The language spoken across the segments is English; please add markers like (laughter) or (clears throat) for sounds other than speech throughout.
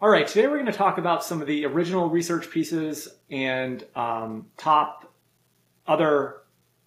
All right, today we're going to talk about some of the original research pieces and um, top other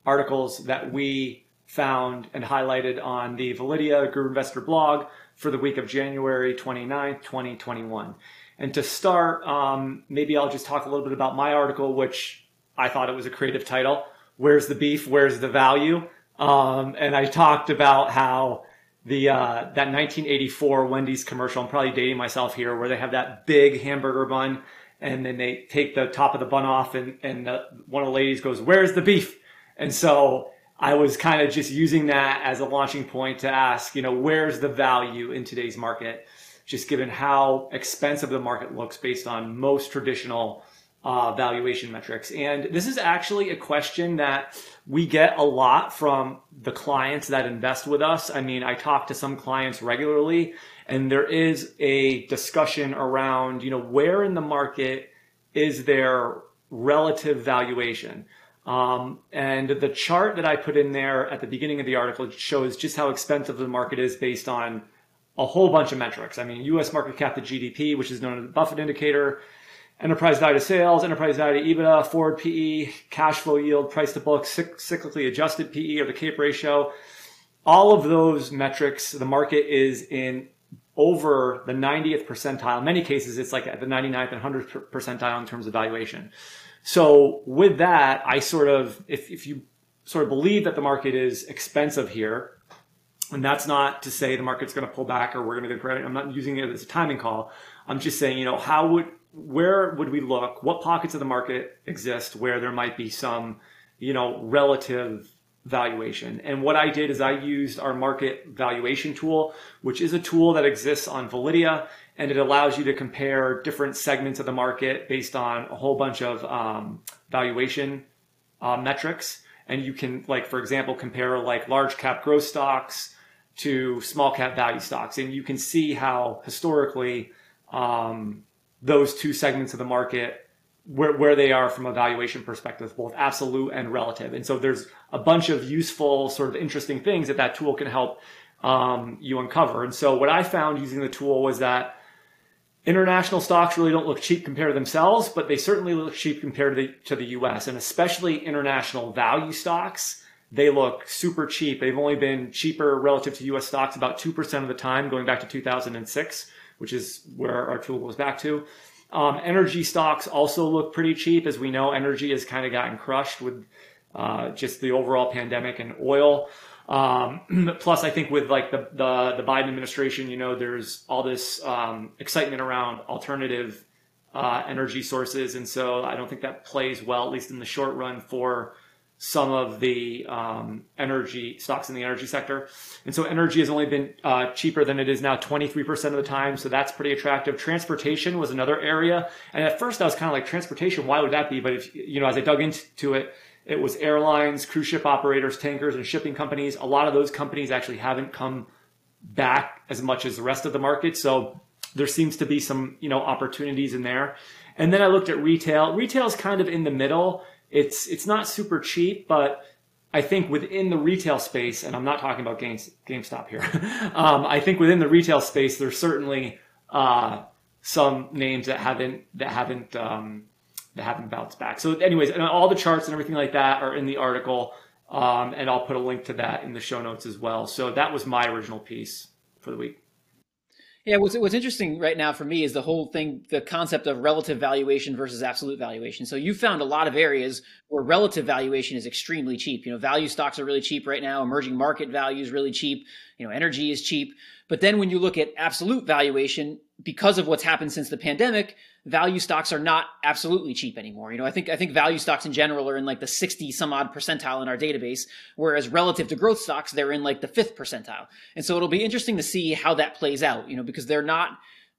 articles that we found and highlighted on the Validea Guru Investor blog for the week of January 29th, 2021. And to start, um, maybe I'll just talk a little bit about my article, which I thought it was a creative title. Where's the beef? Where's the value? Um, and I talked about how the uh, that 1984 Wendy's commercial. I'm probably dating myself here, where they have that big hamburger bun, and then they take the top of the bun off, and and the, one of the ladies goes, "Where's the beef?" And so I was kind of just using that as a launching point to ask, you know, where's the value in today's market, just given how expensive the market looks based on most traditional uh, valuation metrics. And this is actually a question that we get a lot from the clients that invest with us. I mean, I talk to some clients regularly and there is a discussion around, you know, where in the market is there relative valuation? Um, and the chart that I put in there at the beginning of the article shows just how expensive the market is based on a whole bunch of metrics. I mean, US market cap to GDP, which is known as the Buffett indicator, enterprise value to sales, enterprise value to EBITDA, forward PE, cash flow yield, price to book, cyclically adjusted PE or the CAPE ratio. All of those metrics, the market is in over the 90th percentile. In many cases, it's like at the 99th and 100th percentile in terms of valuation. So with that, I sort of, if, if you sort of believe that the market is expensive here, and that's not to say the market's going to pull back or we're going to get credit. I'm not using it as a timing call. I'm just saying, you know, how would where would we look? What pockets of the market exist where there might be some, you know, relative valuation? And what I did is I used our market valuation tool, which is a tool that exists on Validea, and it allows you to compare different segments of the market based on a whole bunch of um, valuation uh, metrics. And you can, like, for example, compare like large cap growth stocks to small cap value stocks, and you can see how historically. Um, those two segments of the market where, where they are from a valuation perspective, both absolute and relative. And so there's a bunch of useful, sort of interesting things that that tool can help um, you uncover. And so what I found using the tool was that international stocks really don't look cheap compared to themselves, but they certainly look cheap compared to the, to the US and especially international value stocks. They look super cheap. They've only been cheaper relative to US stocks about 2% of the time going back to 2006 which is where our tool goes back to. Um, energy stocks also look pretty cheap. As we know, energy has kind of gotten crushed with uh, just the overall pandemic and oil. Um, (clears throat) plus, I think with like the, the, the Biden administration, you know, there's all this um, excitement around alternative uh, energy sources, and so I don't think that plays well, at least in the short run, for some of the um, energy stocks in the energy sector. And so energy has only been uh, cheaper than it is now 23% of the time. So that's pretty attractive. Transportation was another area. And at first I was kind of like, transportation, why would that be? But if, you know, as I dug into it, it was airlines, cruise ship operators, tankers, and shipping companies. A lot of those companies actually haven't come back as much as the rest of the market. So there seems to be some, you know, opportunities in there. And then I looked at retail. Retail is kind of in the middle it's it's not super cheap, but I think within the retail space, and I'm not talking about Game, GameStop here. (laughs) um, I think within the retail space, there's certainly uh, some names that haven't that haven't um, that haven't bounced back. So, anyways, all the charts and everything like that are in the article, um, and I'll put a link to that in the show notes as well. So that was my original piece for the week. Yeah, what's what's interesting right now for me is the whole thing, the concept of relative valuation versus absolute valuation. So you found a lot of areas where relative valuation is extremely cheap. You know, value stocks are really cheap right now. Emerging market value is really cheap. You know, energy is cheap. But then when you look at absolute valuation, because of what's happened since the pandemic, value stocks are not absolutely cheap anymore. You know, I think I think value stocks in general are in like the 60 some odd percentile in our database, whereas relative to growth stocks, they're in like the fifth percentile. And so it'll be interesting to see how that plays out, you know, because they're not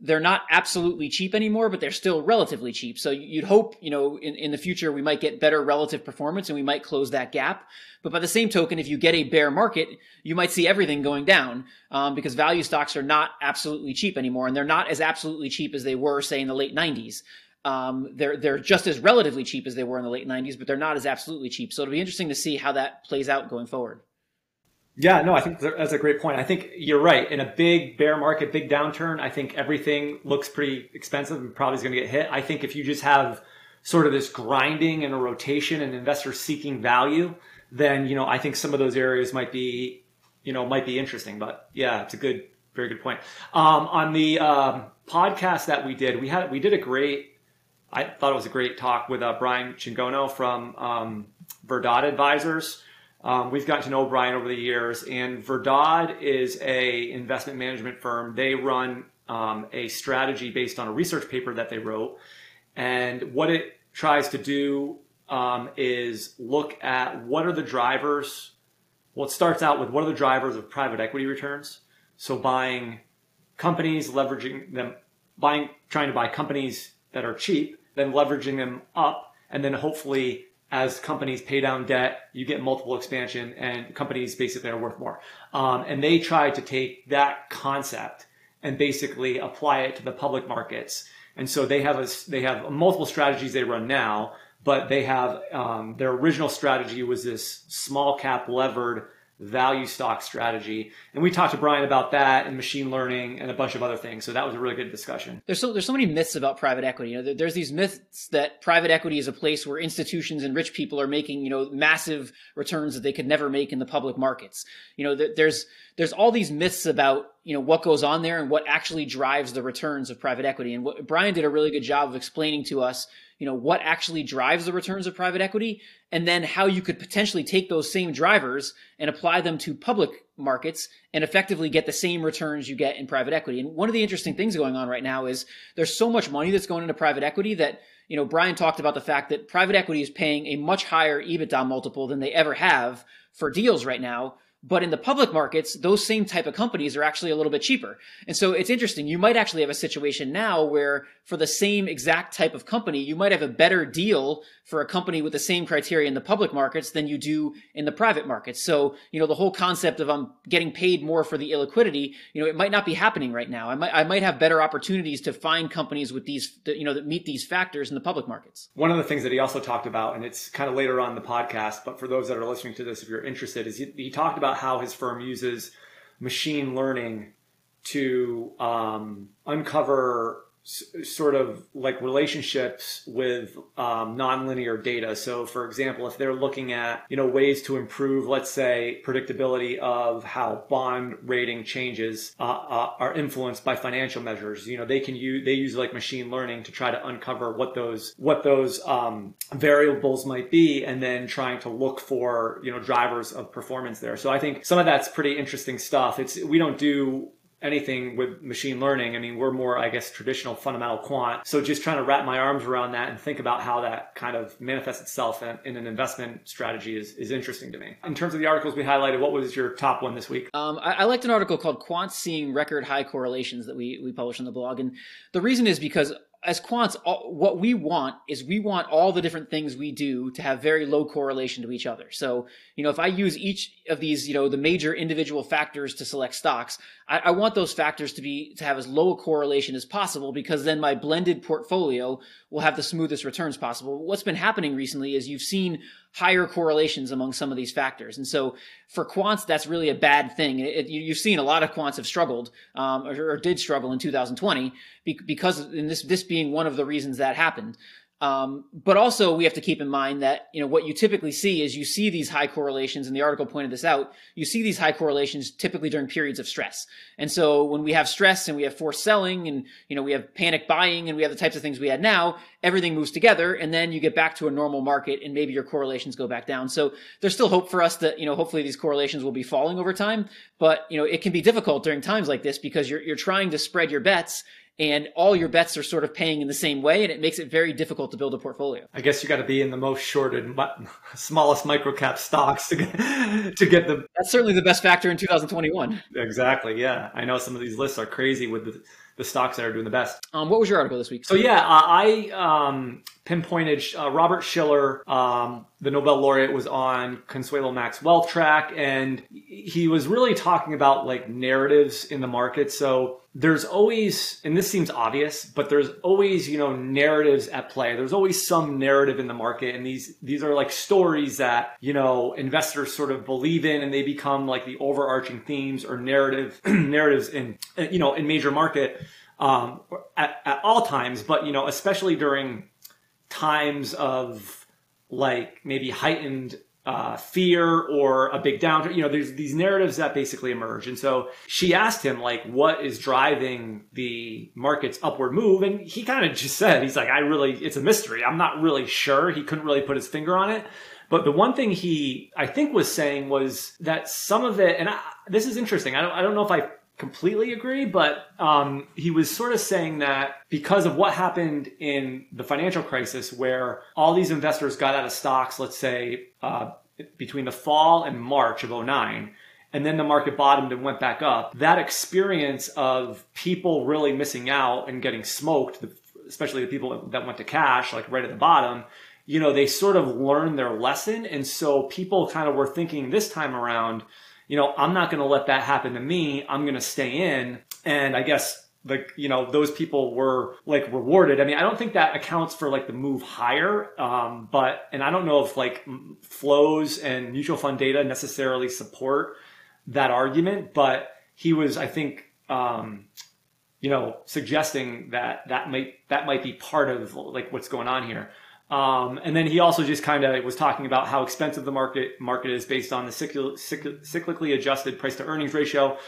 they're not absolutely cheap anymore, but they're still relatively cheap. So you'd hope, you know, in, in the future we might get better relative performance and we might close that gap. But by the same token, if you get a bear market, you might see everything going down um, because value stocks are not absolutely cheap anymore, and they're not as absolutely cheap as they were, say, in the late '90s. Um, they're they're just as relatively cheap as they were in the late '90s, but they're not as absolutely cheap. So it'll be interesting to see how that plays out going forward. Yeah, no, I think that's a great point. I think you're right. In a big bear market, big downturn, I think everything looks pretty expensive and probably is going to get hit. I think if you just have sort of this grinding and a rotation and investors seeking value, then, you know, I think some of those areas might be, you know, might be interesting. But yeah, it's a good, very good point. Um, on the um, podcast that we did, we had, we did a great, I thought it was a great talk with uh, Brian Chingono from um, Verdad Advisors um, we've gotten to know Brian over the years, and Verdad is a investment management firm. They run um, a strategy based on a research paper that they wrote, and what it tries to do um, is look at what are the drivers. Well, it starts out with what are the drivers of private equity returns. So buying companies, leveraging them, buying, trying to buy companies that are cheap, then leveraging them up, and then hopefully as companies pay down debt, you get multiple expansion and companies basically are worth more. Um, and they try to take that concept and basically apply it to the public markets. And so they have a, they have multiple strategies they run now, but they have, um, their original strategy was this small cap levered value stock strategy. And we talked to Brian about that and machine learning and a bunch of other things. So that was a really good discussion. There's so there's so many myths about private equity. You know, there's these myths that private equity is a place where institutions and rich people are making, you know, massive returns that they could never make in the public markets. You know, there's there's all these myths about you know what goes on there and what actually drives the returns of private equity. And what Brian did a really good job of explaining to us you know what actually drives the returns of private equity and then how you could potentially take those same drivers and apply them to public markets and effectively get the same returns you get in private equity and one of the interesting things going on right now is there's so much money that's going into private equity that you know Brian talked about the fact that private equity is paying a much higher EBITDA multiple than they ever have for deals right now but in the public markets, those same type of companies are actually a little bit cheaper. And so it's interesting. You might actually have a situation now where for the same exact type of company, you might have a better deal for a company with the same criteria in the public markets than you do in the private markets. So, you know, the whole concept of I'm um, getting paid more for the illiquidity, you know, it might not be happening right now. I might, I might have better opportunities to find companies with these, you know, that meet these factors in the public markets. One of the things that he also talked about, and it's kind of later on in the podcast, but for those that are listening to this, if you're interested, is he, he talked about about how his firm uses machine learning to um, uncover sort of like relationships with um, nonlinear data. So, for example, if they're looking at you know ways to improve, let's say, predictability of how bond rating changes uh, uh, are influenced by financial measures, you know they can use they use like machine learning to try to uncover what those what those um, variables might be, and then trying to look for you know drivers of performance there. So I think some of that's pretty interesting stuff. It's we don't do anything with machine learning. I mean, we're more, I guess, traditional fundamental quant. So just trying to wrap my arms around that and think about how that kind of manifests itself in, in an investment strategy is, is interesting to me. In terms of the articles we highlighted, what was your top one this week? Um, I, I liked an article called Quants Seeing Record High Correlations that we, we published on the blog. And the reason is because as quants, all, what we want is we want all the different things we do to have very low correlation to each other. So, you know, if I use each of these, you know, the major individual factors to select stocks, I, I want those factors to be to have as low a correlation as possible because then my blended portfolio will have the smoothest returns possible. What's been happening recently is you've seen higher correlations among some of these factors. And so for quants, that's really a bad thing. It, you, have seen a lot of quants have struggled um, or, or, did struggle in 2020 because this, this being one of the reasons that happened. Um, but also we have to keep in mind that, you know, what you typically see is you see these high correlations and the article pointed this out. You see these high correlations typically during periods of stress. And so when we have stress and we have forced selling and, you know, we have panic buying and we have the types of things we had now, everything moves together and then you get back to a normal market and maybe your correlations go back down. So there's still hope for us that, you know, hopefully these correlations will be falling over time. But, you know, it can be difficult during times like this because you're, you're trying to spread your bets and all your bets are sort of paying in the same way and it makes it very difficult to build a portfolio. I guess you got to be in the most shorted, smallest microcap stocks to get, to get the. That's certainly the best factor in 2021. Exactly. Yeah. I know some of these lists are crazy with the the stocks that are doing the best. Um, what was your article this week? So yeah, uh, I um, pinpointed uh, Robert Shiller, um, the Nobel laureate, was on Consuelo Mack's Wealth Track, and he was really talking about like narratives in the market. So there's always, and this seems obvious, but there's always you know narratives at play. There's always some narrative in the market, and these these are like stories that you know investors sort of believe in, and they become like the overarching themes or narrative (clears throat) narratives in you know in major market um, at, at all times, but you know, especially during times of like maybe heightened uh, fear or a big downturn. You know, there's these narratives that basically emerge. And so she asked him, like, what is driving the market's upward move? And he kind of just said, he's like, I really, it's a mystery. I'm not really sure. He couldn't really put his finger on it. But the one thing he, I think, was saying was that some of it, and I, this is interesting. I don't, I don't know if I completely agree, but um, he was sort of saying that because of what happened in the financial crisis, where all these investors got out of stocks, let's say uh, between the fall and March of 09, and then the market bottomed and went back up, that experience of people really missing out and getting smoked, especially the people that went to cash, like right at the bottom, you know, they sort of learned their lesson. And so people kind of were thinking this time around, you know, I'm not going to let that happen to me. I'm going to stay in. And I guess like, you know, those people were like rewarded. I mean, I don't think that accounts for like the move higher. Um, but, and I don't know if like flows and mutual fund data necessarily support that argument, but he was, I think, um, you know, suggesting that that might, that might be part of like what's going on here. Um, and then he also just kind of was talking about how expensive the market market is based on the cycl- cycl- cyclically adjusted price to earnings ratio,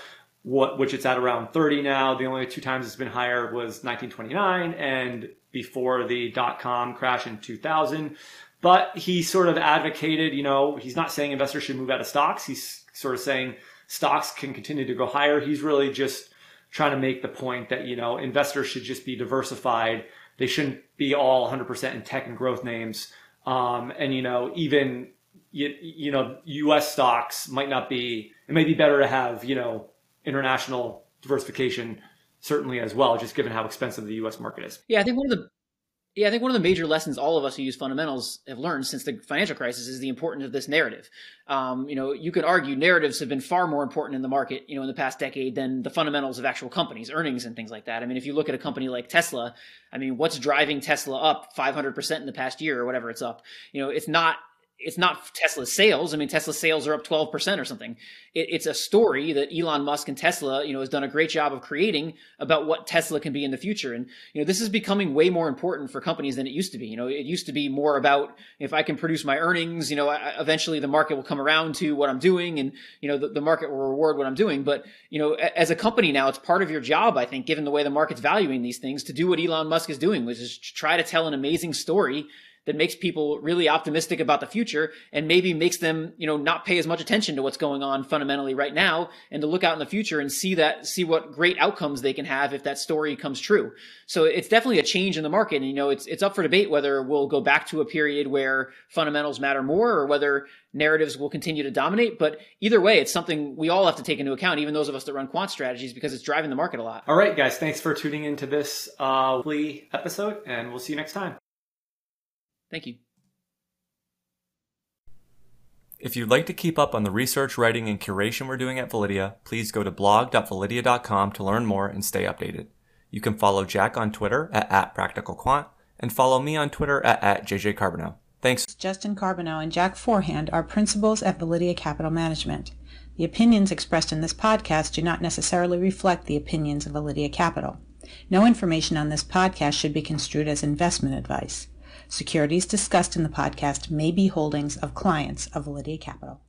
what, which it's at around 30 now. The only two times it's been higher was 1929 and before the dot com crash in 2000. But he sort of advocated, you know, he's not saying investors should move out of stocks. He's sort of saying stocks can continue to go higher. He's really just trying to make the point that, you know, investors should just be diversified they shouldn't be all 100% in tech and growth names. Um, and you know, even you, you know, U.S. stocks might not be. It may be better to have you know international diversification certainly as well, just given how expensive the U.S. market is. Yeah, I think one of the yeah, I think one of the major lessons all of us who use fundamentals have learned since the financial crisis is the importance of this narrative. Um, you know, you could argue narratives have been far more important in the market, you know, in the past decade than the fundamentals of actual companies, earnings and things like that. I mean, if you look at a company like Tesla, I mean, what's driving Tesla up 500% in the past year or whatever it's up? You know, it's not it's not Tesla's sales. I mean, Tesla's sales are up 12% or something. It, it's a story that Elon Musk and Tesla, you know, has done a great job of creating about what Tesla can be in the future. And, you know, this is becoming way more important for companies than it used to be. You know, it used to be more about if I can produce my earnings, you know, I, eventually the market will come around to what I'm doing and, you know, the, the market will reward what I'm doing. But, you know, as a company now, it's part of your job, I think, given the way the market's valuing these things to do what Elon Musk is doing, which is try to tell an amazing story that makes people really optimistic about the future and maybe makes them, you know, not pay as much attention to what's going on fundamentally right now and to look out in the future and see that, see what great outcomes they can have if that story comes true. So it's definitely a change in the market. And, you know, it's, it's up for debate whether we'll go back to a period where fundamentals matter more or whether narratives will continue to dominate. But either way, it's something we all have to take into account, even those of us that run quant strategies, because it's driving the market a lot. All right, guys, thanks for tuning into this uh, episode, and we'll see you next time. Thank you. If you'd like to keep up on the research, writing, and curation we're doing at Validea, please go to blog.validea.com to learn more and stay updated. You can follow Jack on Twitter at, at practicalquant and follow me on Twitter at, at jjcarbonneau. Thanks. Justin Carbonneau and Jack Forehand are principals at Validea Capital Management. The opinions expressed in this podcast do not necessarily reflect the opinions of Validea Capital. No information on this podcast should be construed as investment advice. Securities discussed in the podcast may be holdings of clients of Validea Capital.